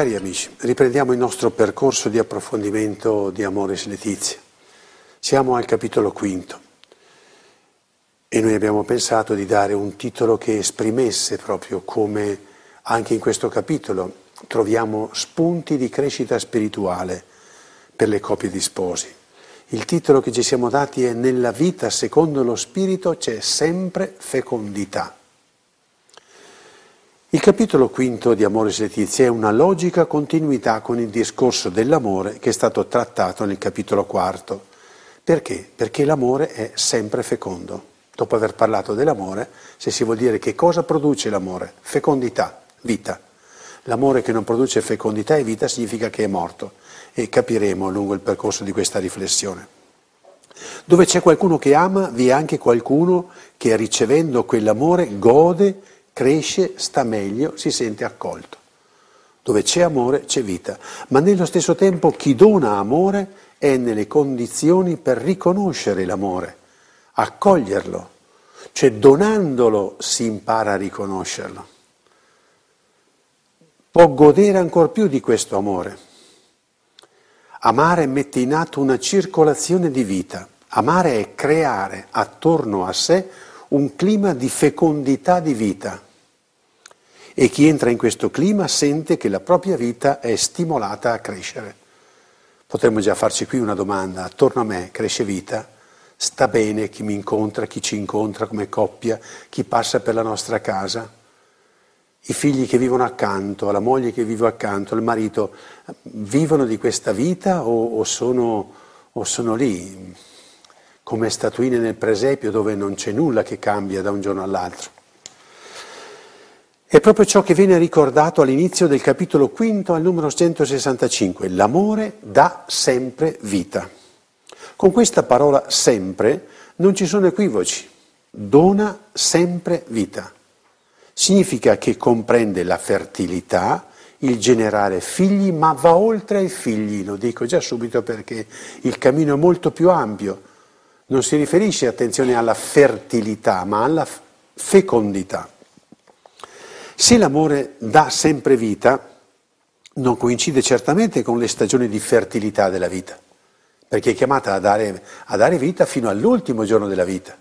Cari amici, riprendiamo il nostro percorso di approfondimento di Amoris Letizia. Siamo al capitolo quinto e noi abbiamo pensato di dare un titolo che esprimesse proprio come anche in questo capitolo troviamo spunti di crescita spirituale per le coppie di sposi. Il titolo che ci siamo dati è Nella vita secondo lo Spirito c'è sempre fecondità. Il capitolo quinto di Amoris Letizia è una logica continuità con il discorso dell'amore che è stato trattato nel capitolo quarto. Perché? Perché l'amore è sempre fecondo. Dopo aver parlato dell'amore, se si vuol dire che cosa produce l'amore? Fecondità, vita. L'amore che non produce fecondità e vita significa che è morto e capiremo lungo il percorso di questa riflessione. Dove c'è qualcuno che ama, vi è anche qualcuno che ricevendo quell'amore gode cresce, sta meglio, si sente accolto. Dove c'è amore c'è vita, ma nello stesso tempo chi dona amore è nelle condizioni per riconoscere l'amore, accoglierlo, cioè donandolo si impara a riconoscerlo. Può godere ancor più di questo amore. Amare mette in atto una circolazione di vita. Amare è creare attorno a sé un clima di fecondità di vita e chi entra in questo clima sente che la propria vita è stimolata a crescere. Potremmo già farci qui una domanda, attorno a me cresce vita? Sta bene chi mi incontra, chi ci incontra come coppia, chi passa per la nostra casa? I figli che vivono accanto, la moglie che vive accanto, il marito, vivono di questa vita o, o, sono, o sono lì come statuine nel presepio dove non c'è nulla che cambia da un giorno all'altro? È proprio ciò che viene ricordato all'inizio del capitolo quinto al numero 165. L'amore dà sempre vita. Con questa parola sempre non ci sono equivoci. Dona sempre vita. Significa che comprende la fertilità, il generare figli, ma va oltre ai figli, lo dico già subito perché il cammino è molto più ampio. Non si riferisce, attenzione, alla fertilità, ma alla fecondità. Se l'amore dà sempre vita, non coincide certamente con le stagioni di fertilità della vita, perché è chiamata a dare, a dare vita fino all'ultimo giorno della vita.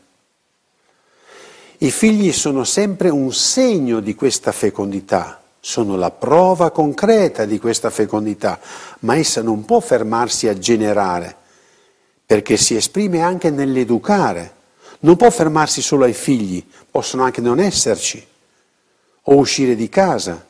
I figli sono sempre un segno di questa fecondità, sono la prova concreta di questa fecondità, ma essa non può fermarsi a generare, perché si esprime anche nell'educare. Non può fermarsi solo ai figli, possono anche non esserci o uscire di casa.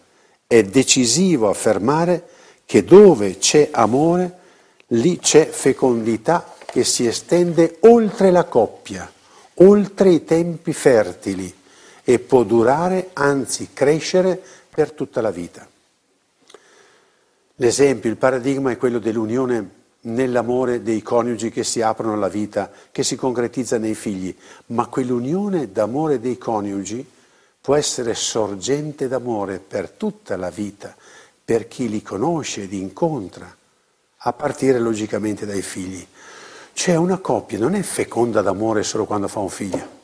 È decisivo affermare che dove c'è amore, lì c'è fecondità che si estende oltre la coppia, oltre i tempi fertili e può durare, anzi crescere per tutta la vita. L'esempio, il paradigma è quello dell'unione nell'amore dei coniugi che si aprono alla vita, che si concretizza nei figli, ma quell'unione d'amore dei coniugi può essere sorgente d'amore per tutta la vita, per chi li conosce ed incontra, a partire logicamente dai figli. Cioè una coppia non è feconda d'amore solo quando fa un figlio,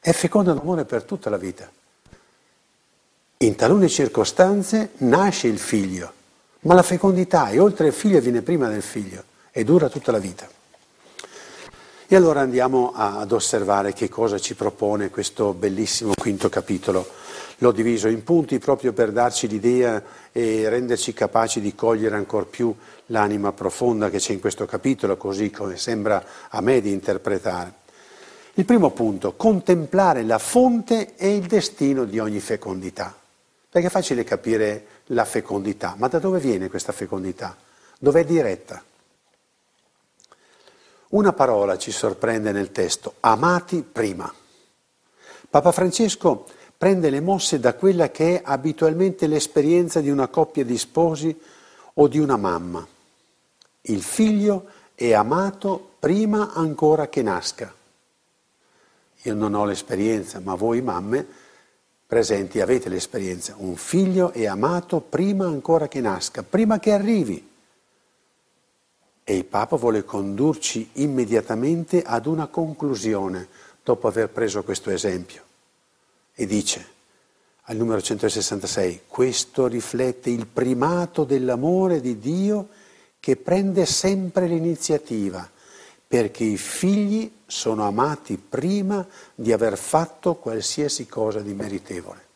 è feconda d'amore per tutta la vita. In talune circostanze nasce il figlio, ma la fecondità è oltre il figlio viene prima del figlio e dura tutta la vita. E allora andiamo ad osservare che cosa ci propone questo bellissimo quinto capitolo. L'ho diviso in punti proprio per darci l'idea e renderci capaci di cogliere ancora più l'anima profonda che c'è in questo capitolo, così come sembra a me di interpretare. Il primo punto, contemplare la fonte e il destino di ogni fecondità. Perché è facile capire la fecondità, ma da dove viene questa fecondità? Dov'è diretta? Una parola ci sorprende nel testo, amati prima. Papa Francesco prende le mosse da quella che è abitualmente l'esperienza di una coppia di sposi o di una mamma. Il figlio è amato prima ancora che nasca. Io non ho l'esperienza, ma voi mamme presenti avete l'esperienza. Un figlio è amato prima ancora che nasca, prima che arrivi. E il Papa vuole condurci immediatamente ad una conclusione dopo aver preso questo esempio. E dice, al numero 166, questo riflette il primato dell'amore di Dio che prende sempre l'iniziativa, perché i figli sono amati prima di aver fatto qualsiasi cosa di meritevole.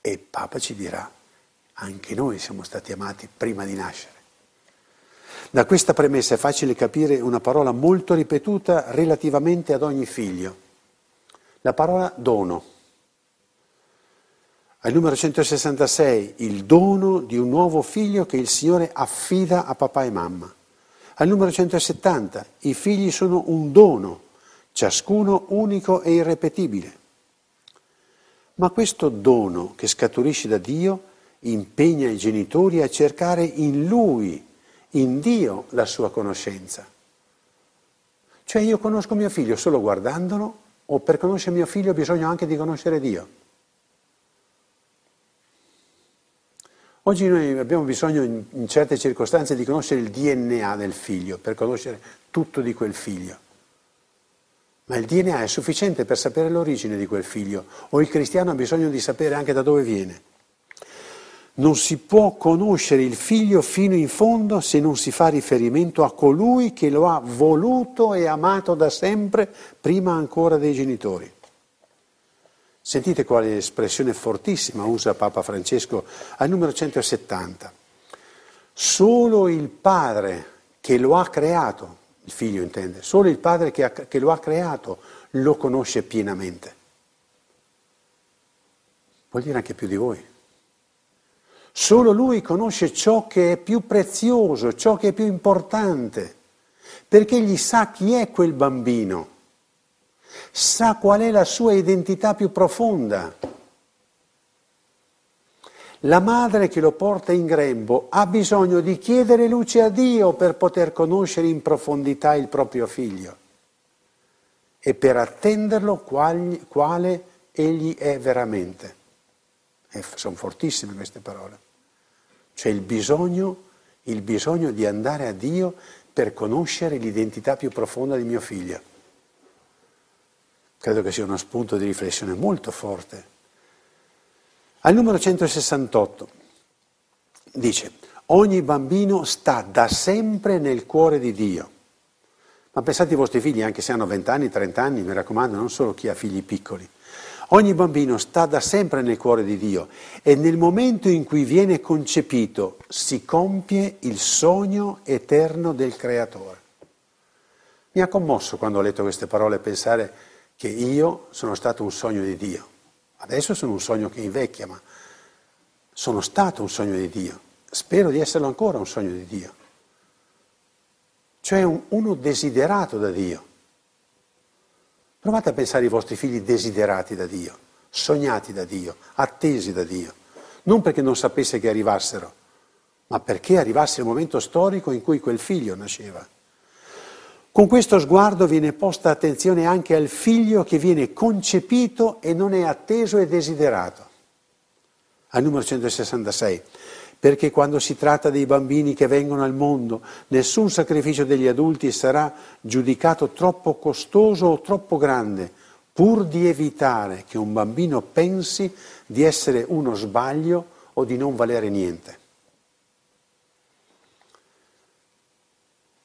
E il Papa ci dirà, anche noi siamo stati amati prima di nascere. Da questa premessa è facile capire una parola molto ripetuta relativamente ad ogni figlio, la parola dono. Al numero 166, il dono di un nuovo figlio che il Signore affida a papà e mamma. Al numero 170, i figli sono un dono, ciascuno unico e irrepetibile. Ma questo dono che scaturisce da Dio impegna i genitori a cercare in Lui, in Dio, la sua conoscenza. Cioè io conosco mio figlio solo guardandolo o per conoscere mio figlio ho bisogno anche di conoscere Dio. Oggi noi abbiamo bisogno in, in certe circostanze di conoscere il DNA del figlio, per conoscere tutto di quel figlio. Ma il DNA è sufficiente per sapere l'origine di quel figlio, o il cristiano ha bisogno di sapere anche da dove viene. Non si può conoscere il figlio fino in fondo se non si fa riferimento a colui che lo ha voluto e amato da sempre, prima ancora dei genitori. Sentite quale espressione fortissima usa Papa Francesco al numero 170. Solo il padre che lo ha creato, il figlio intende, solo il padre che, ha, che lo ha creato lo conosce pienamente. Vuol dire anche più di voi. Solo lui conosce ciò che è più prezioso, ciò che è più importante, perché gli sa chi è quel bambino sa qual è la sua identità più profonda. La madre che lo porta in grembo ha bisogno di chiedere luce a Dio per poter conoscere in profondità il proprio figlio e per attenderlo quali, quale egli è veramente. E sono fortissime queste parole. Cioè il bisogno, il bisogno di andare a Dio per conoscere l'identità più profonda di mio figlio. Credo che sia uno spunto di riflessione molto forte. Al numero 168 dice, ogni bambino sta da sempre nel cuore di Dio. Ma pensate ai vostri figli, anche se hanno 20 anni, 30 anni, mi raccomando, non solo chi ha figli piccoli. Ogni bambino sta da sempre nel cuore di Dio e nel momento in cui viene concepito si compie il sogno eterno del Creatore. Mi ha commosso quando ho letto queste parole pensare che io sono stato un sogno di Dio. Adesso sono un sogno che invecchia, ma sono stato un sogno di Dio. Spero di esserlo ancora un sogno di Dio. Cioè un, uno desiderato da Dio. Provate a pensare ai vostri figli desiderati da Dio, sognati da Dio, attesi da Dio. Non perché non sapesse che arrivassero, ma perché arrivasse il momento storico in cui quel figlio nasceva. Con questo sguardo viene posta attenzione anche al figlio che viene concepito e non è atteso e desiderato. Al numero 166, perché quando si tratta dei bambini che vengono al mondo, nessun sacrificio degli adulti sarà giudicato troppo costoso o troppo grande, pur di evitare che un bambino pensi di essere uno sbaglio o di non valere niente.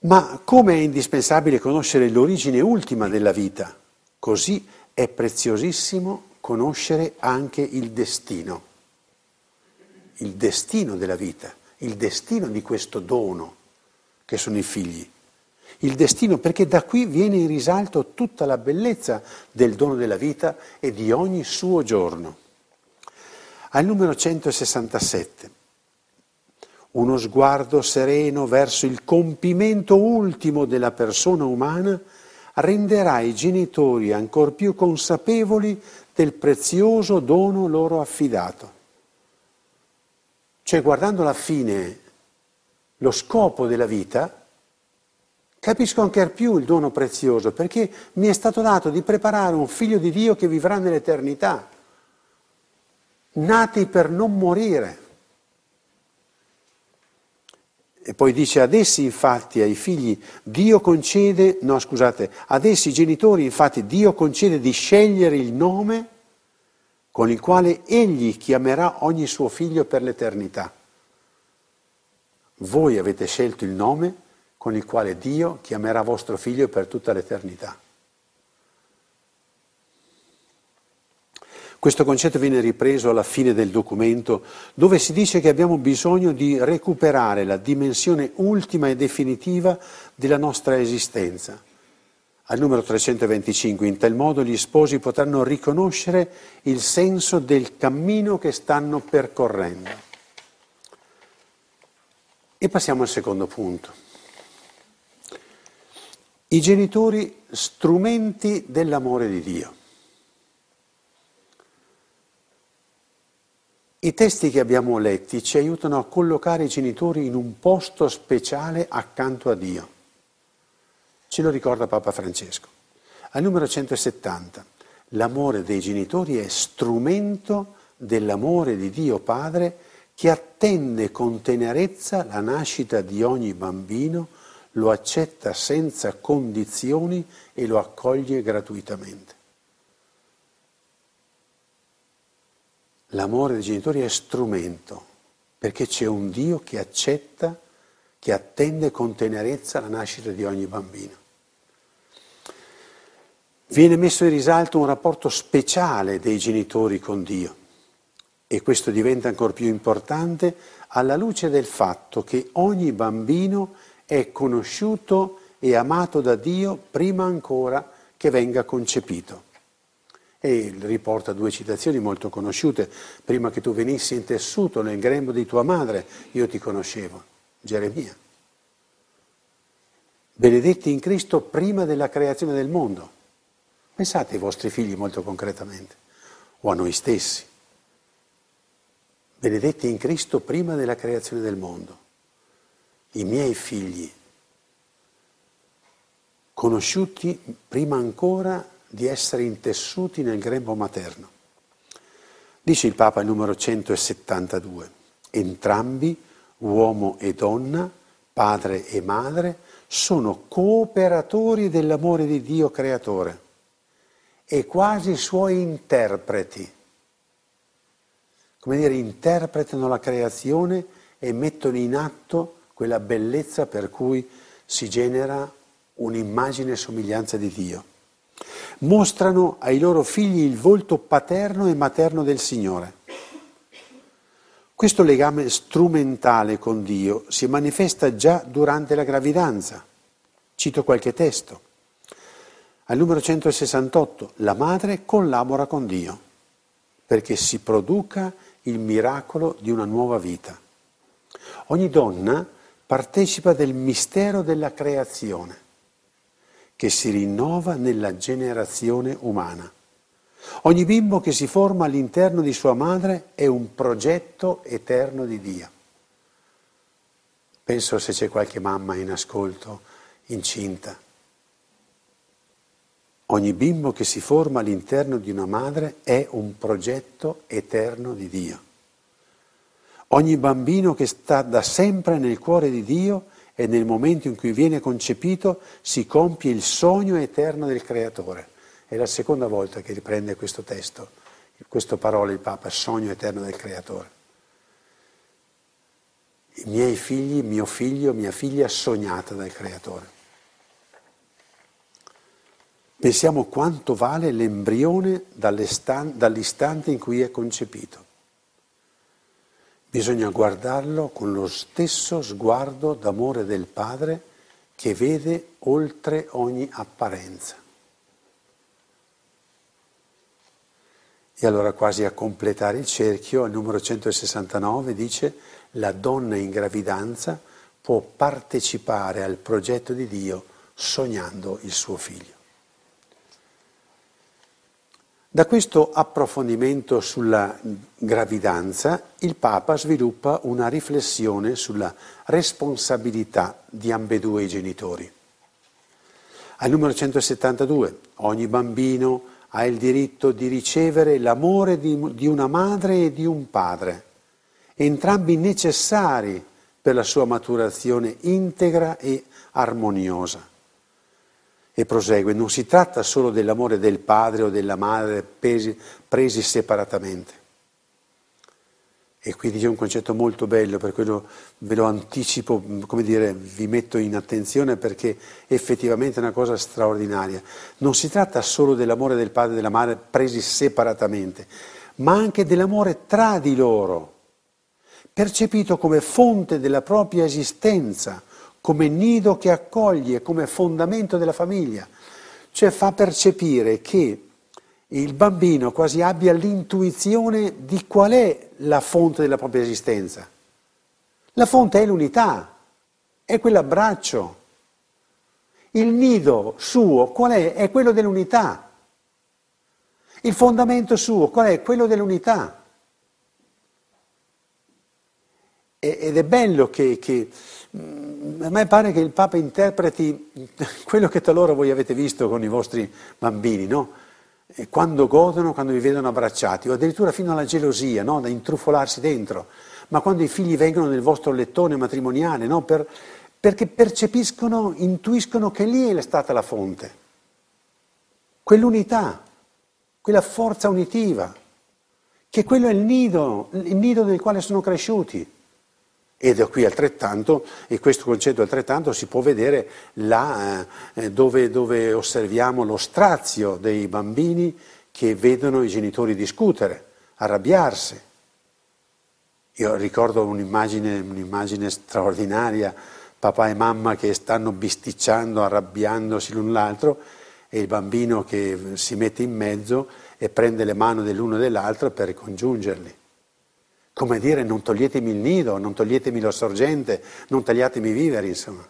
Ma come è indispensabile conoscere l'origine ultima della vita, così è preziosissimo conoscere anche il destino, il destino della vita, il destino di questo dono che sono i figli. Il destino perché da qui viene in risalto tutta la bellezza del dono della vita e di ogni suo giorno. Al numero 167 uno sguardo sereno verso il compimento ultimo della persona umana renderà i genitori ancor più consapevoli del prezioso dono loro affidato. Cioè guardando alla fine, lo scopo della vita, capisco ancora più il dono prezioso, perché mi è stato dato di preparare un figlio di Dio che vivrà nell'eternità, nati per non morire. E poi dice ad essi infatti, ai figli, Dio concede, no scusate, ad essi genitori infatti Dio concede di scegliere il nome con il quale egli chiamerà ogni suo figlio per l'eternità. Voi avete scelto il nome con il quale Dio chiamerà vostro figlio per tutta l'eternità. Questo concetto viene ripreso alla fine del documento dove si dice che abbiamo bisogno di recuperare la dimensione ultima e definitiva della nostra esistenza. Al numero 325, in tal modo gli sposi potranno riconoscere il senso del cammino che stanno percorrendo. E passiamo al secondo punto. I genitori strumenti dell'amore di Dio. I testi che abbiamo letti ci aiutano a collocare i genitori in un posto speciale accanto a Dio. Ce lo ricorda Papa Francesco. Al numero 170, l'amore dei genitori è strumento dell'amore di Dio Padre che attende con tenerezza la nascita di ogni bambino, lo accetta senza condizioni e lo accoglie gratuitamente. L'amore dei genitori è strumento, perché c'è un Dio che accetta, che attende con tenerezza la nascita di ogni bambino. Viene messo in risalto un rapporto speciale dei genitori con Dio e questo diventa ancora più importante alla luce del fatto che ogni bambino è conosciuto e amato da Dio prima ancora che venga concepito. E riporta due citazioni molto conosciute. Prima che tu venissi intessuto nel grembo di tua madre, io ti conoscevo. Geremia. Benedetti in Cristo prima della creazione del mondo. Pensate ai vostri figli molto concretamente, o a noi stessi. Benedetti in Cristo prima della creazione del mondo. I miei figli, conosciuti prima ancora di essere intessuti nel grembo materno. Dice il Papa numero 172, entrambi, uomo e donna, padre e madre, sono cooperatori dell'amore di Dio creatore e quasi suoi interpreti. Come dire, interpretano la creazione e mettono in atto quella bellezza per cui si genera un'immagine e somiglianza di Dio mostrano ai loro figli il volto paterno e materno del Signore. Questo legame strumentale con Dio si manifesta già durante la gravidanza. Cito qualche testo. Al numero 168, la madre collabora con Dio perché si produca il miracolo di una nuova vita. Ogni donna partecipa del mistero della creazione che si rinnova nella generazione umana. Ogni bimbo che si forma all'interno di sua madre è un progetto eterno di Dio. Penso se c'è qualche mamma in ascolto, incinta. Ogni bimbo che si forma all'interno di una madre è un progetto eterno di Dio. Ogni bambino che sta da sempre nel cuore di Dio e nel momento in cui viene concepito si compie il sogno eterno del Creatore. È la seconda volta che riprende questo testo, questa parola il Papa, sogno eterno del Creatore. I miei figli, mio figlio, mia figlia sognata dal Creatore. Pensiamo quanto vale l'embrione dall'istante in cui è concepito. Bisogna guardarlo con lo stesso sguardo d'amore del Padre che vede oltre ogni apparenza. E allora quasi a completare il cerchio, al numero 169 dice la donna in gravidanza può partecipare al progetto di Dio sognando il suo figlio. Da questo approfondimento sulla gravidanza il Papa sviluppa una riflessione sulla responsabilità di ambedue i genitori. Al numero 172, ogni bambino ha il diritto di ricevere l'amore di, di una madre e di un padre, entrambi necessari per la sua maturazione integra e armoniosa. E prosegue, non si tratta solo dell'amore del padre o della madre presi, presi separatamente. E qui dice un concetto molto bello, per quello ve lo anticipo, come dire, vi metto in attenzione perché effettivamente è una cosa straordinaria. Non si tratta solo dell'amore del padre e della madre presi separatamente, ma anche dell'amore tra di loro, percepito come fonte della propria esistenza, come nido che accoglie, come fondamento della famiglia. Cioè fa percepire che il bambino quasi abbia l'intuizione di qual è la fonte della propria esistenza. La fonte è l'unità, è quell'abbraccio. Il nido suo qual è? È quello dell'unità. Il fondamento suo qual è? Quello dell'unità. Ed è bello che, che, mm, a me pare che il Papa interpreti quello che talora voi avete visto con i vostri bambini, no? quando godono, quando vi vedono abbracciati, o addirittura fino alla gelosia, no? da intrufolarsi dentro, ma quando i figli vengono nel vostro lettone matrimoniale, no? per, perché percepiscono, intuiscono che lì è stata la fonte, quell'unità, quella forza unitiva, che quello è il nido, il nido nel quale sono cresciuti. E da qui altrettanto, e questo concetto altrettanto si può vedere là eh, dove, dove osserviamo lo strazio dei bambini che vedono i genitori discutere, arrabbiarsi. Io ricordo un'immagine, un'immagine, straordinaria, papà e mamma che stanno bisticciando, arrabbiandosi l'un l'altro e il bambino che si mette in mezzo e prende le mani dell'uno e dell'altro per ricongiungerli. Come dire non toglietemi il nido, non toglietemi la sorgente, non tagliatemi i viveri, insomma.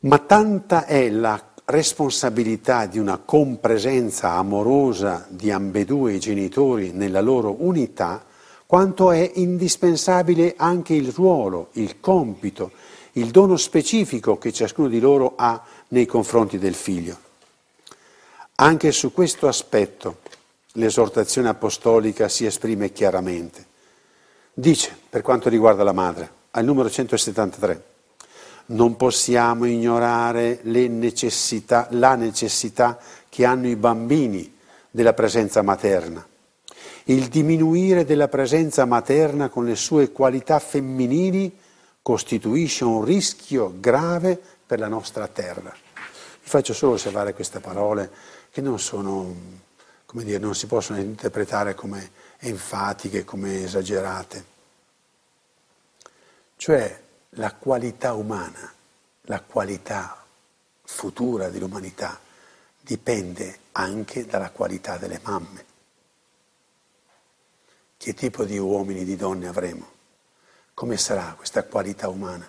Ma tanta è la responsabilità di una compresenza amorosa di ambedue i genitori nella loro unità, quanto è indispensabile anche il ruolo, il compito, il dono specifico che ciascuno di loro ha nei confronti del figlio. Anche su questo aspetto l'esortazione apostolica si esprime chiaramente. Dice, per quanto riguarda la madre, al numero 173, non possiamo ignorare necessità, la necessità che hanno i bambini della presenza materna. Il diminuire della presenza materna con le sue qualità femminili costituisce un rischio grave per la nostra terra. Vi faccio solo osservare queste parole che non sono come dire, non si possono interpretare come enfatiche, come esagerate. Cioè la qualità umana, la qualità futura dell'umanità dipende anche dalla qualità delle mamme. Che tipo di uomini e di donne avremo? Come sarà questa qualità umana?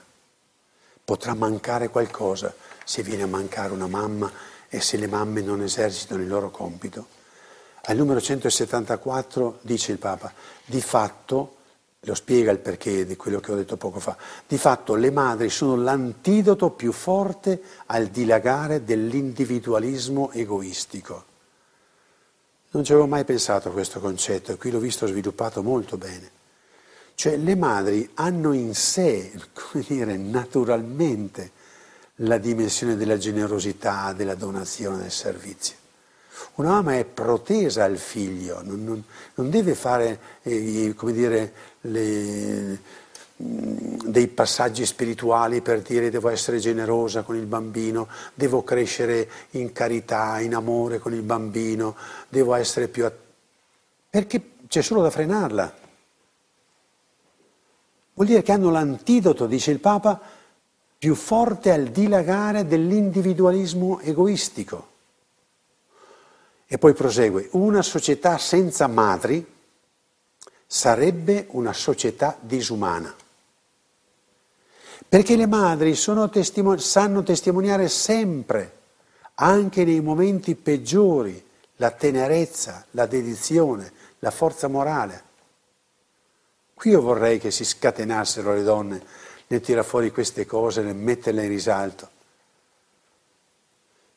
Potrà mancare qualcosa se viene a mancare una mamma e se le mamme non esercitano il loro compito? Al numero 174 dice il Papa, di fatto, lo spiega il perché di quello che ho detto poco fa, di fatto le madri sono l'antidoto più forte al dilagare dell'individualismo egoistico. Non ci avevo mai pensato a questo concetto e qui l'ho visto sviluppato molto bene. Cioè le madri hanno in sé, come dire, naturalmente la dimensione della generosità, della donazione, del servizio. Una mamma è protesa al figlio, non, non, non deve fare eh, dire, le, mm, dei passaggi spirituali per dire devo essere generosa con il bambino, devo crescere in carità, in amore con il bambino, devo essere più... Att- perché c'è solo da frenarla. Vuol dire che hanno l'antidoto, dice il Papa, più forte al dilagare dell'individualismo egoistico. E poi prosegue, una società senza madri sarebbe una società disumana. Perché le madri testimoni- sanno testimoniare sempre, anche nei momenti peggiori, la tenerezza, la dedizione, la forza morale. Qui io vorrei che si scatenassero le donne nel tirare fuori queste cose, nel metterle in risalto.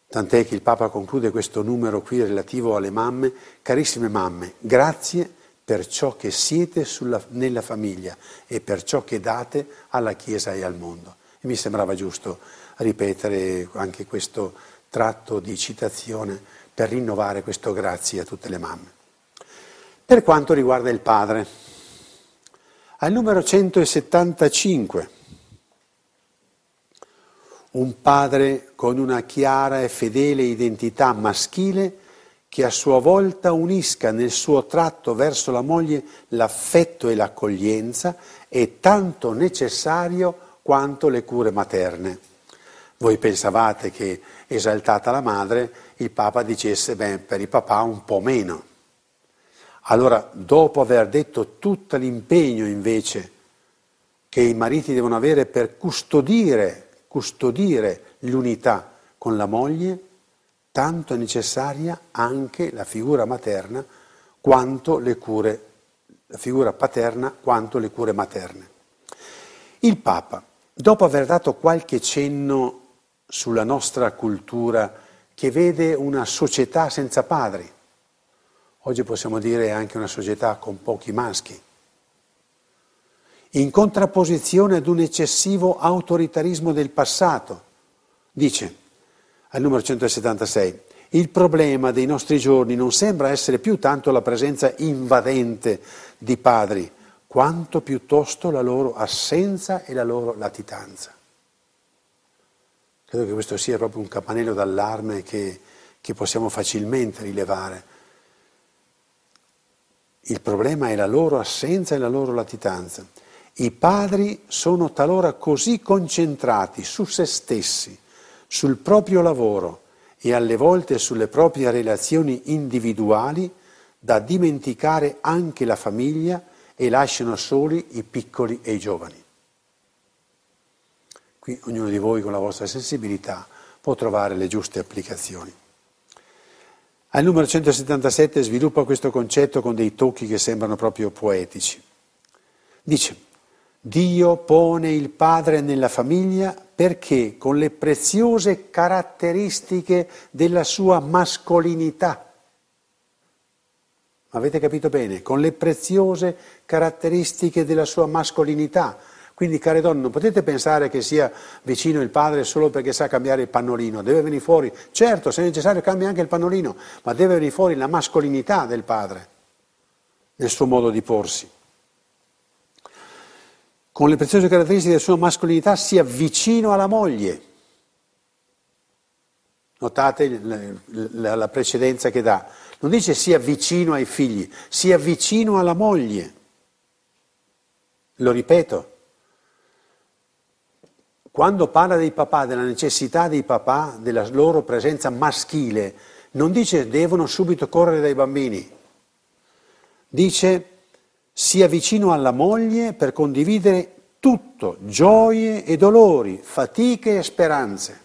Tant'è che il Papa conclude questo numero qui relativo alle mamme. Carissime mamme, grazie per ciò che siete sulla, nella famiglia e per ciò che date alla Chiesa e al mondo. E mi sembrava giusto ripetere anche questo tratto di citazione per rinnovare questo grazie a tutte le mamme. Per quanto riguarda il padre, al numero 175, un padre con una chiara e fedele identità maschile che a sua volta unisca nel suo tratto verso la moglie l'affetto e l'accoglienza è tanto necessario quanto le cure materne. Voi pensavate che, esaltata la madre, il Papa dicesse, beh, per i papà un po' meno. Allora, dopo aver detto tutto l'impegno invece che i mariti devono avere per custodire, custodire l'unità con la moglie, tanto è necessaria anche la figura materna quanto le cure, la figura paterna quanto le cure materne. Il Papa, dopo aver dato qualche cenno sulla nostra cultura che vede una società senza padri, oggi possiamo dire anche una società con pochi maschi, in contrapposizione ad un eccessivo autoritarismo del passato, dice al numero 176. Il problema dei nostri giorni non sembra essere più tanto la presenza invadente di padri, quanto piuttosto la loro assenza e la loro latitanza. Credo che questo sia proprio un campanello d'allarme che, che possiamo facilmente rilevare. Il problema è la loro assenza e la loro latitanza. I padri sono talora così concentrati su se stessi, sul proprio lavoro e alle volte sulle proprie relazioni individuali da dimenticare anche la famiglia e lasciano soli i piccoli e i giovani. Qui ognuno di voi con la vostra sensibilità può trovare le giuste applicazioni. Al numero 177 sviluppa questo concetto con dei tocchi che sembrano proprio poetici. Dice, Dio pone il padre nella famiglia perché con le preziose caratteristiche della sua mascolinità, avete capito bene? Con le preziose caratteristiche della sua mascolinità. Quindi, care donne, non potete pensare che sia vicino il padre solo perché sa cambiare il pannolino, deve venire fuori, certo, se necessario cambia anche il pannolino, ma deve venire fuori la mascolinità del padre nel suo modo di porsi con le preziose caratteristiche della sua mascolinità, sia vicino alla moglie. Notate la, precedenza che dà. Non dice sia vicino ai figli, sia vicino alla moglie. Lo ripeto. Quando parla dei papà, della necessità dei papà, della loro presenza maschile, non dice devono subito correre dai bambini. Dice sia vicino alla moglie per condividere tutto, gioie e dolori, fatiche e speranze.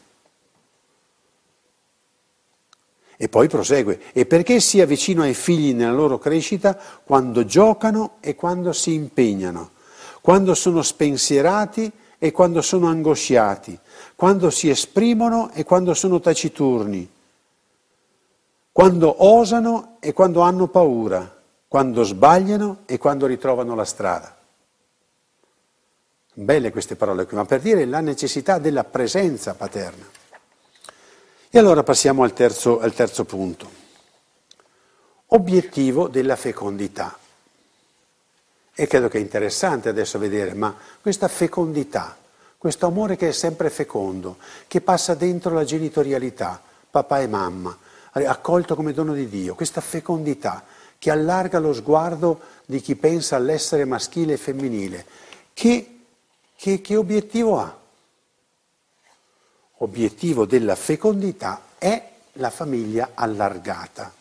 E poi prosegue, e perché sia vicino ai figli nella loro crescita quando giocano e quando si impegnano, quando sono spensierati e quando sono angosciati, quando si esprimono e quando sono taciturni, quando osano e quando hanno paura quando sbagliano e quando ritrovano la strada. Belle queste parole qui, ma per dire la necessità della presenza paterna. E allora passiamo al terzo, al terzo punto. Obiettivo della fecondità. E credo che è interessante adesso vedere, ma questa fecondità, questo amore che è sempre fecondo, che passa dentro la genitorialità, papà e mamma, accolto come dono di Dio, questa fecondità, che allarga lo sguardo di chi pensa all'essere maschile e femminile. Che, che, che obiettivo ha? Obiettivo della fecondità è la famiglia allargata.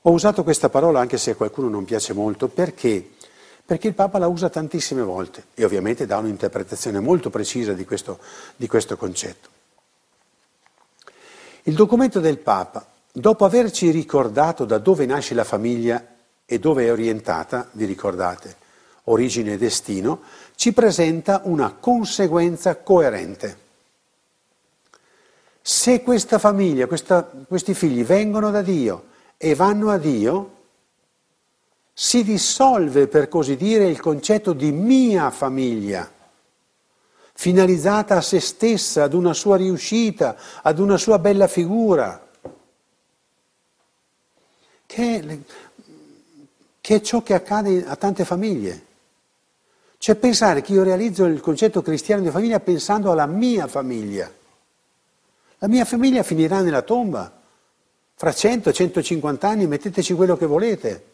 Ho usato questa parola anche se a qualcuno non piace molto perché? Perché il Papa la usa tantissime volte e ovviamente dà un'interpretazione molto precisa di questo, di questo concetto. Il documento del Papa Dopo averci ricordato da dove nasce la famiglia e dove è orientata, vi ricordate, origine e destino, ci presenta una conseguenza coerente. Se questa famiglia, questa, questi figli vengono da Dio e vanno a Dio, si dissolve, per così dire, il concetto di mia famiglia finalizzata a se stessa, ad una sua riuscita, ad una sua bella figura, che che è ciò che accade a tante famiglie. Cioè pensare che io realizzo il concetto cristiano di famiglia pensando alla mia famiglia. La mia famiglia finirà nella tomba. Fra 100, 150 anni metteteci quello che volete.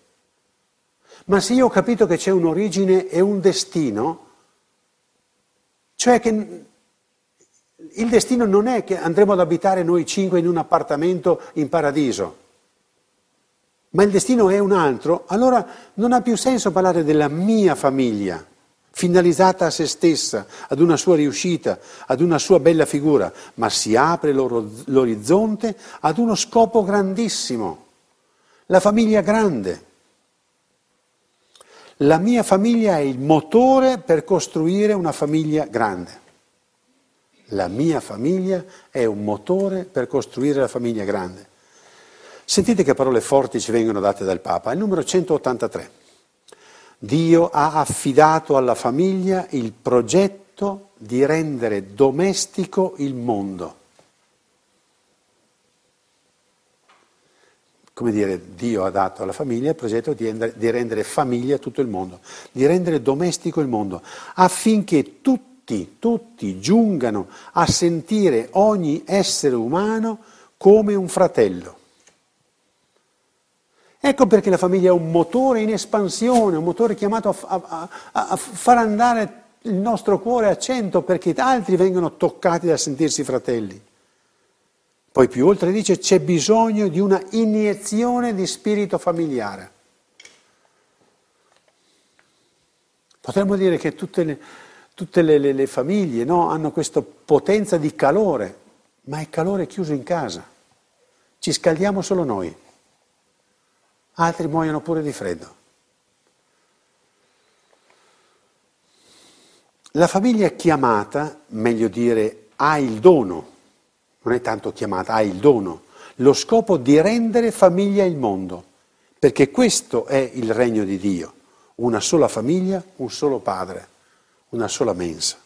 Ma se io ho capito che c'è un'origine e un destino, cioè che il destino non è che andremo ad abitare noi cinque in un appartamento in paradiso, ma il destino è un altro, allora non ha più senso parlare della mia famiglia, finalizzata a se stessa, ad una sua riuscita, ad una sua bella figura, ma si apre l'orizzonte ad uno scopo grandissimo, la famiglia grande. La mia famiglia è il motore per costruire una famiglia grande. La mia famiglia è un motore per costruire la famiglia grande. Sentite che parole forti ci vengono date dal Papa. Il numero 183. Dio ha affidato alla famiglia il progetto di rendere domestico il mondo. come dire, Dio ha dato alla famiglia il progetto di, di rendere famiglia tutto il mondo, di rendere domestico il mondo, affinché tutti, tutti giungano a sentire ogni essere umano come un fratello. Ecco perché la famiglia è un motore in espansione, un motore chiamato a, a, a, far andare il nostro cuore a cento perché altri vengono toccati da sentirsi fratelli. Poi più oltre dice c'è bisogno di una iniezione di spirito familiare. Potremmo dire che tutte le, tutte le, le, le famiglie no, hanno questa potenza di calore, ma è calore chiuso in casa. Ci scaldiamo solo noi. Altri muoiono pure di freddo. La famiglia chiamata, meglio dire, ha il dono non è tanto chiamata, ha il dono, lo scopo di rendere famiglia il mondo, perché questo è il regno di Dio, una sola famiglia, un solo padre, una sola mensa.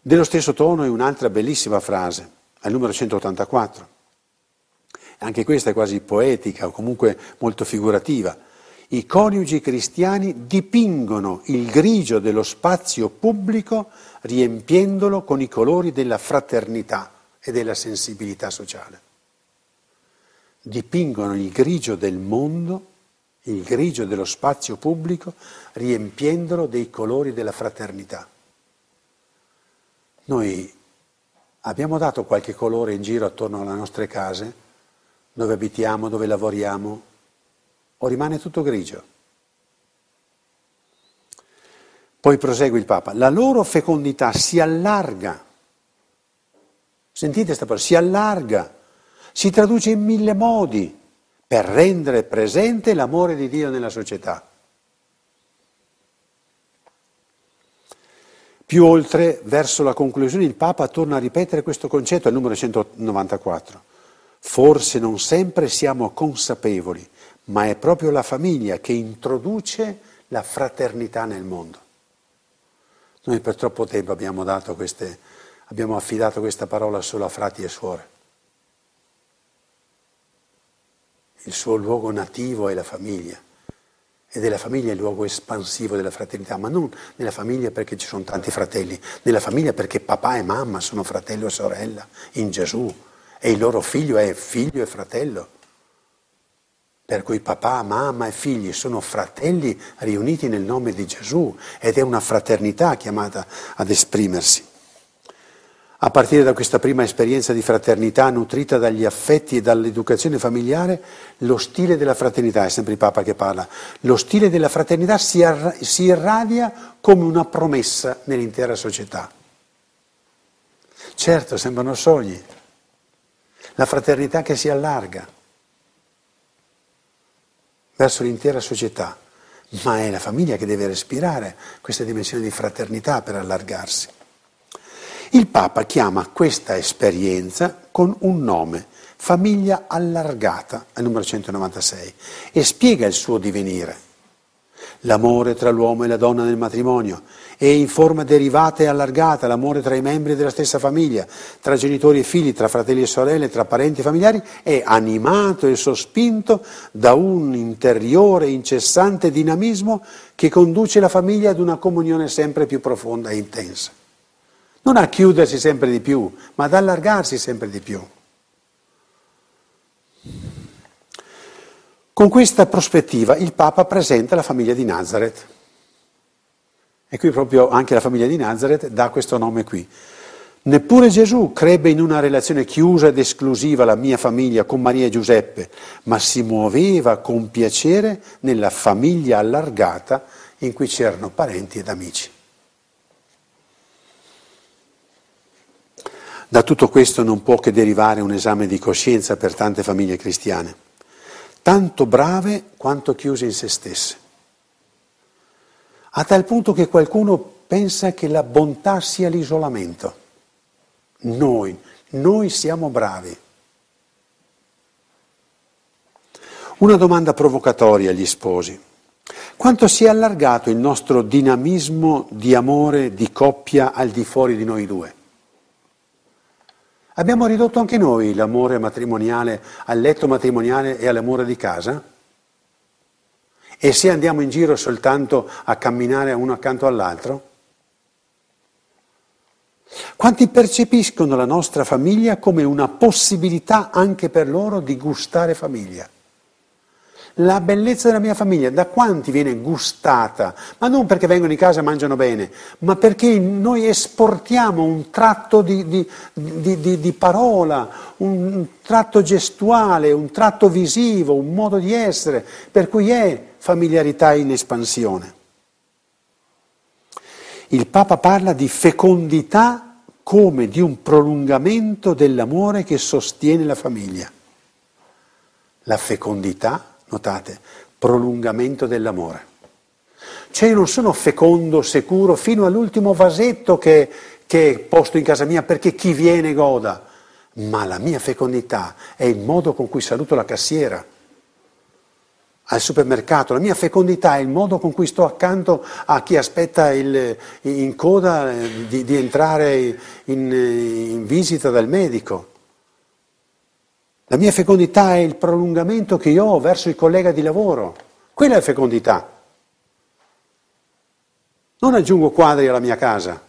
Dello stesso tono è un'altra bellissima frase, al numero 184. Anche questa è quasi poetica o comunque molto figurativa. I coniugi cristiani dipingono il grigio dello spazio pubblico riempiendolo con i colori della fraternità e della sensibilità sociale. Dipingono il grigio del mondo, il grigio dello spazio pubblico, riempiendolo dei colori della fraternità. Noi abbiamo dato qualche colore in giro attorno alle nostre case, dove abitiamo, dove lavoriamo, o rimane tutto grigio? Poi prosegue il Papa, la loro fecondità si allarga Sentite questa parola, si allarga, si traduce in mille modi per rendere presente l'amore di Dio nella società. Più oltre, verso la conclusione, il Papa torna a ripetere questo concetto al numero 194. Forse non sempre siamo consapevoli, ma è proprio la famiglia che introduce la fraternità nel mondo. Noi per troppo tempo abbiamo queste abbiamo affidato questa parola solo a frati e suore. Il suo luogo nativo è la famiglia ed è la famiglia il luogo espansivo della fraternità, ma non nella famiglia perché ci sono tanti fratelli, nella famiglia perché papà e mamma sono fratello e sorella in Gesù e il loro figlio è figlio e fratello. Per cui papà, mamma e figli sono fratelli riuniti nel nome di Gesù ed è una fraternità chiamata ad esprimersi. A partire da questa prima esperienza di fraternità nutrita dagli affetti e dall'educazione familiare, lo stile della fraternità, è sempre il Papa che parla, lo stile della fraternità si, arra- si irradia come una promessa nell'intera società. Certo, sembrano sogni, la fraternità che si allarga verso l'intera società, ma è la famiglia che deve respirare questa dimensione di fraternità per allargarsi. Il Papa chiama questa esperienza con un nome, famiglia allargata, al numero 196, e spiega il suo divenire. L'amore tra l'uomo e la donna nel matrimonio e in forma derivata e allargata l'amore tra i membri della stessa famiglia, tra genitori e figli, tra fratelli e sorelle, tra parenti e familiari, è animato e sospinto da un interiore incessante dinamismo che conduce la famiglia ad una comunione sempre più profonda e intensa. Non a chiudersi sempre di più, ma ad allargarsi sempre di più. Con questa prospettiva il Papa presenta la famiglia di Nazareth. E qui proprio anche la famiglia di Nazareth dà questo nome qui. Neppure Gesù crebbe in una relazione chiusa ed esclusiva la mia famiglia con Maria e Giuseppe, ma si muoveva con piacere nella famiglia allargata in cui c'erano parenti ed amici. Da tutto questo non può che derivare un esame di coscienza per tante famiglie cristiane tanto brave quanto chiuse in se stesse. A tal punto che qualcuno pensa che la bontà sia l'isolamento. Noi, noi siamo bravi. Una domanda provocatoria agli sposi. Quanto si è allargato il nostro dinamismo di amore, di coppia al di fuori di noi due? Abbiamo ridotto anche noi l'amore matrimoniale al letto matrimoniale e all'amore di casa? E se andiamo in giro soltanto a camminare uno accanto all'altro? Quanti percepiscono la nostra famiglia come una possibilità anche per loro di gustare famiglia? La bellezza della mia famiglia, da quanti viene gustata? Ma non perché vengono in casa e mangiano bene, ma perché noi esportiamo un tratto di, di, di, di parola, un tratto gestuale, un tratto visivo, un modo di essere, per cui è familiarità in espansione. Il Papa parla di fecondità come di un prolungamento dell'amore che sostiene la famiglia. La fecondità notate, prolungamento dell'amore. Cioè io non sono fecondo, sicuro, fino all'ultimo vasetto che, che posto in casa mia perché chi viene goda, ma la mia fecondità è il modo con cui saluto la cassiera al supermercato, la mia fecondità è il modo con cui sto accanto a chi aspetta il, in coda eh, di, di entrare in, in visita dal medico. La mia fecondità è il prolungamento che io ho verso il collega di lavoro. Quella è fecondità. Non aggiungo quadri alla mia casa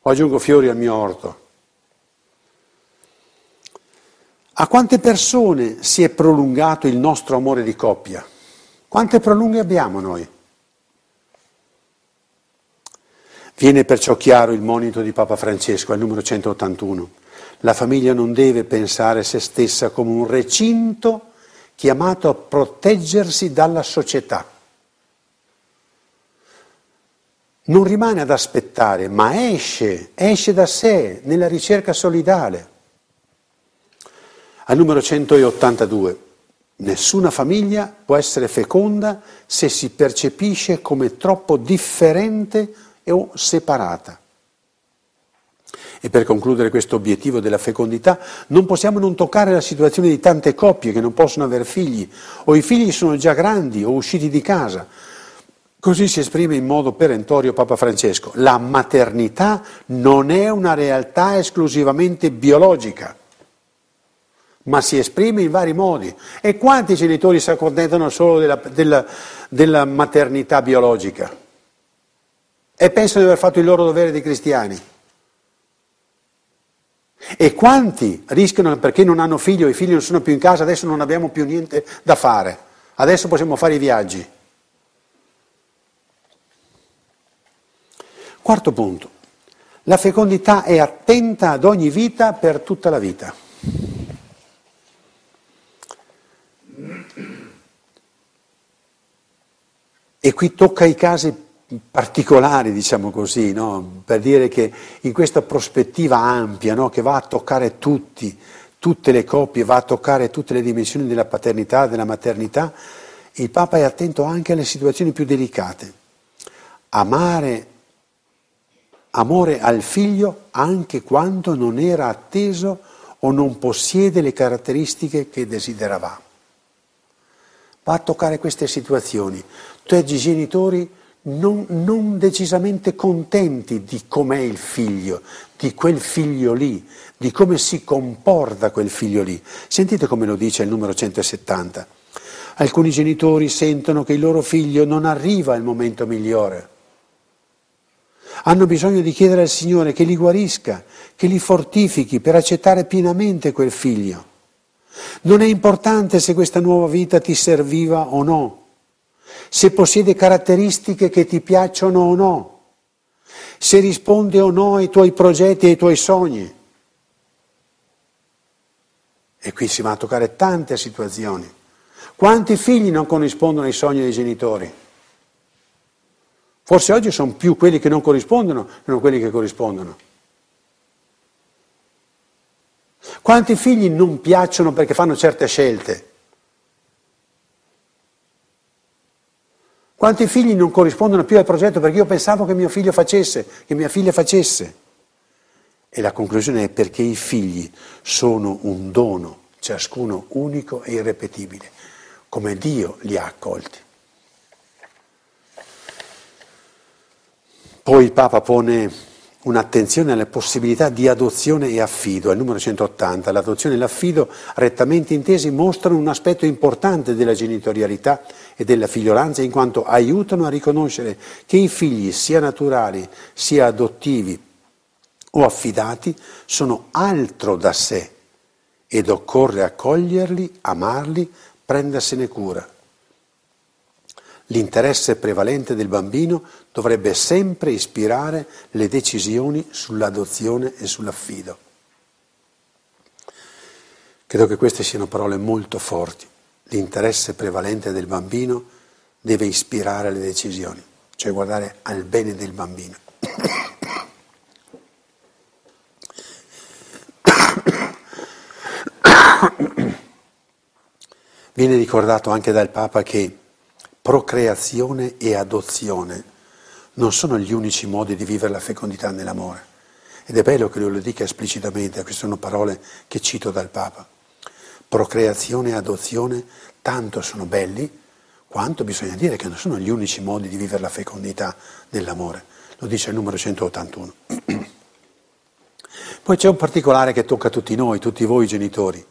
o aggiungo fiori al mio orto. A quante persone si è prolungato il nostro amore di coppia? Quante prolunghe abbiamo noi? Viene perciò chiaro il monito di Papa Francesco al numero 181. La famiglia non deve pensare se stessa come un recinto chiamato a proteggersi dalla società. Non rimane ad aspettare, ma esce, esce da sé nella ricerca solidale. Al numero 182, nessuna famiglia può essere feconda se si percepisce come troppo differente o separata. E per concludere questo obiettivo della fecondità, non possiamo non toccare la situazione di tante coppie che non possono avere figli, o i figli sono già grandi o usciti di casa. Così si esprime in modo perentorio Papa Francesco. La maternità non è una realtà esclusivamente biologica, ma si esprime in vari modi. E quanti genitori si accontentano solo della, della, della maternità biologica? E pensano di aver fatto il loro dovere di cristiani? E quanti rischiano perché non hanno figli o i figli non sono più in casa, adesso non abbiamo più niente da fare, adesso possiamo fare i viaggi. Quarto punto, la fecondità è attenta ad ogni vita per tutta la vita. E qui tocca i casi particolari, diciamo così, no? per dire che in questa prospettiva ampia, no? che va a toccare tutti, tutte le coppie, va a toccare tutte le dimensioni della paternità, della maternità, il Papa è attento anche alle situazioni più delicate. Amare, amore al figlio anche quando non era atteso o non possiede le caratteristiche che desideravamo. va a toccare queste situazioni. Tu hai genitori non, non decisamente contenti di com'è il figlio, di quel figlio lì, di come si comporta quel figlio lì. Sentite come lo dice il numero 170. Alcuni genitori sentono che il loro figlio non arriva al momento migliore. Hanno bisogno di chiedere al Signore che li guarisca, che li fortifichi per accettare pienamente quel figlio. Non è importante se questa nuova vita ti serviva o no se possiede caratteristiche che ti piacciono o no, se risponde o no ai tuoi progetti e ai tuoi sogni. E qui si va a toccare tante situazioni. Quanti figli non corrispondono ai sogni dei genitori? Forse oggi sono più quelli che non corrispondono che non quelli che corrispondono. Quanti figli non piacciono perché fanno certe scelte? Quanti figli non corrispondono più al progetto perché io pensavo che mio figlio facesse, che mia figlia facesse? E la conclusione è perché i figli sono un dono, ciascuno unico e irrepetibile, come Dio li ha accolti. Poi il Papa pone un'attenzione alle possibilità di adozione e affido. Al numero 180 l'adozione e l'affido, rettamente intesi, mostrano un aspetto importante della genitorialità e della figliolanza in quanto aiutano a riconoscere che i figli, sia naturali sia adottivi o affidati, sono altro da sé ed occorre accoglierli, amarli, prendersene cura. L'interesse prevalente del bambino dovrebbe sempre ispirare le decisioni sull'adozione e sull'affido. Credo che queste siano parole molto forti. L'interesse prevalente del bambino deve ispirare le decisioni, cioè guardare al bene del bambino. Viene ricordato anche dal Papa che procreazione e adozione non sono gli unici modi di vivere la fecondità nell'amore. Ed è bello che lui lo dica esplicitamente, queste sono parole che cito dal Papa. Procreazione e adozione tanto sono belli quanto bisogna dire che non sono gli unici modi di vivere la fecondità nell'amore. Lo dice il numero 181. Poi c'è un particolare che tocca a tutti noi, tutti voi genitori.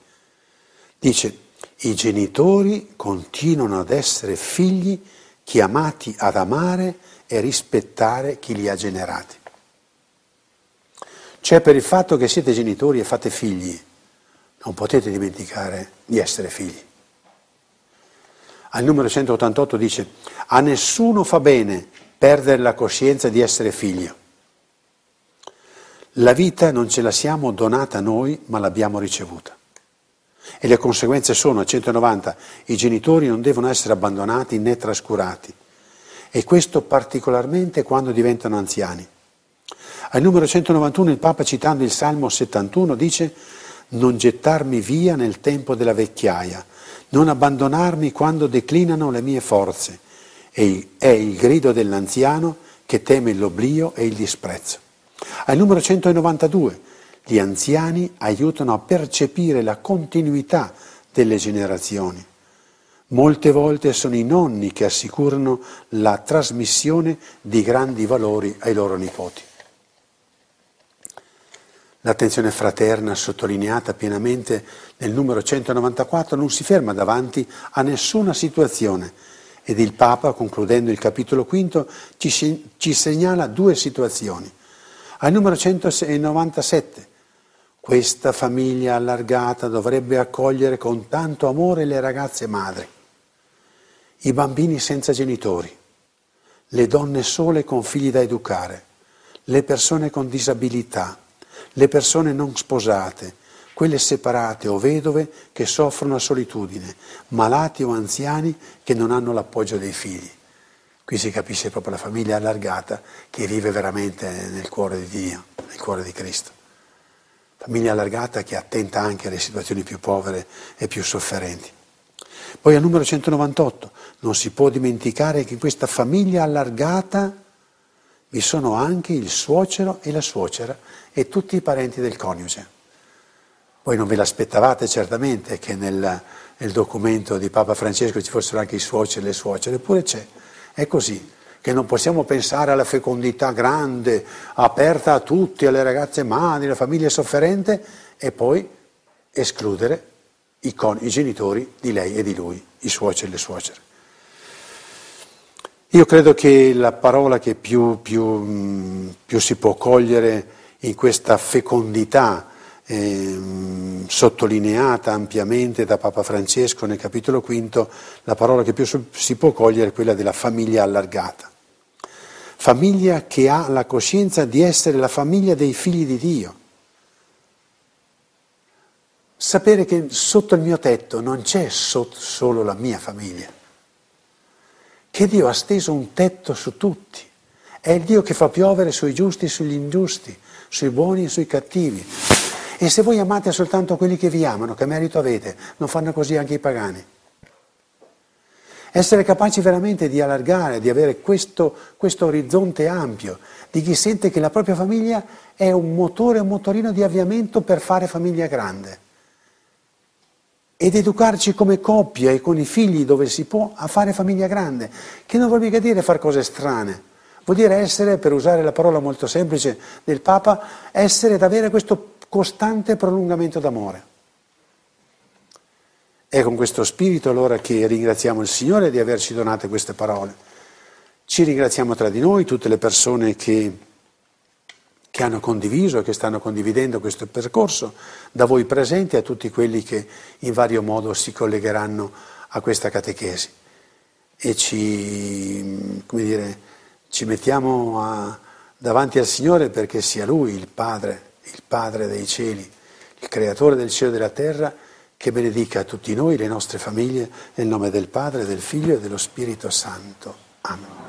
Dice, i genitori continuano ad essere figli chiamati ad amare e rispettare chi li ha generati. Cioè per il fatto che siete genitori e fate figli, non potete dimenticare di essere figli. Al numero 188 dice, a nessuno fa bene perdere la coscienza di essere figlio. La vita non ce la siamo donata noi, ma l'abbiamo ricevuta. E le conseguenze sono, a 190, i genitori non devono essere abbandonati né trascurati. E questo particolarmente quando diventano anziani. Al numero 191 il Papa citando il Salmo 71 dice non gettarmi via nel tempo della vecchiaia, non abbandonarmi quando declinano le mie forze. È il grido dell'anziano che teme l'oblio e il disprezzo. Al numero 192 gli anziani aiutano a percepire la continuità delle generazioni. Molte volte sono i nonni che assicurano la trasmissione di grandi valori ai loro nipoti. L'attenzione fraterna sottolineata pienamente nel numero 194 non si ferma davanti a nessuna situazione ed il Papa, concludendo il capitolo quinto, ci, ci segnala due situazioni. Al numero 197 questa famiglia allargata dovrebbe accogliere con tanto amore le ragazze madri, i bambini senza genitori, le donne sole con figli da educare, le persone con disabilità, le persone non sposate, quelle separate o vedove che soffrono la solitudine, malati o anziani che non hanno l'appoggio dei figli. Qui si capisce proprio la famiglia allargata che vive veramente nel cuore di Dio, nel cuore di Cristo famiglia allargata che è attenta anche alle situazioni più povere e più sofferenti. Poi al numero 198, non si può dimenticare che questa famiglia allargata vi sono anche il suocero e la suocera e tutti i parenti del coniuge. Voi non ve l'aspettavate certamente che nel, nel documento di Papa Francesco ci fossero anche i suoceri e le suocere, eppure c'è. È così, che non possiamo pensare alla fecondità grande, aperta a tutti, alle ragazze madri, alla famiglia sofferente, e poi escludere i, con, i genitori di lei e di lui, i suoceri e le suocere. Io credo che la parola che più, più, più si può cogliere in questa fecondità eh, sottolineata ampiamente da Papa Francesco nel capitolo quinto, la parola che più si può cogliere è quella della famiglia allargata. Famiglia che ha la coscienza di essere la famiglia dei figli di Dio. Sapere che sotto il mio tetto non c'è solo la mia famiglia, che Dio ha steso un tetto su tutti. È il Dio che fa piovere sui giusti e sugli ingiusti, sui buoni e sui cattivi. E se voi amate soltanto quelli che vi amano, che merito avete, non fanno così anche i pagani. Essere capaci veramente di allargare, di avere questo, questo orizzonte ampio, di chi sente che la propria famiglia è un motore, un motorino di avviamento per fare famiglia grande. Ed educarci come coppia e con i figli dove si può a fare famiglia grande, che non vuol mica dire fare cose strane. Vuol dire essere, per usare la parola molto semplice del Papa, essere ed avere questo costante prolungamento d'amore. È con questo spirito allora che ringraziamo il Signore di averci donato queste parole. Ci ringraziamo tra di noi, tutte le persone che, che hanno condiviso e che stanno condividendo questo percorso, da voi presenti a tutti quelli che in vario modo si collegheranno a questa catechesi. E ci, dire, ci mettiamo a, davanti al Signore perché sia Lui il Padre il Padre dei cieli, il Creatore del cielo e della terra, che benedica a tutti noi, le nostre famiglie, nel nome del Padre, del Figlio e dello Spirito Santo. Amen.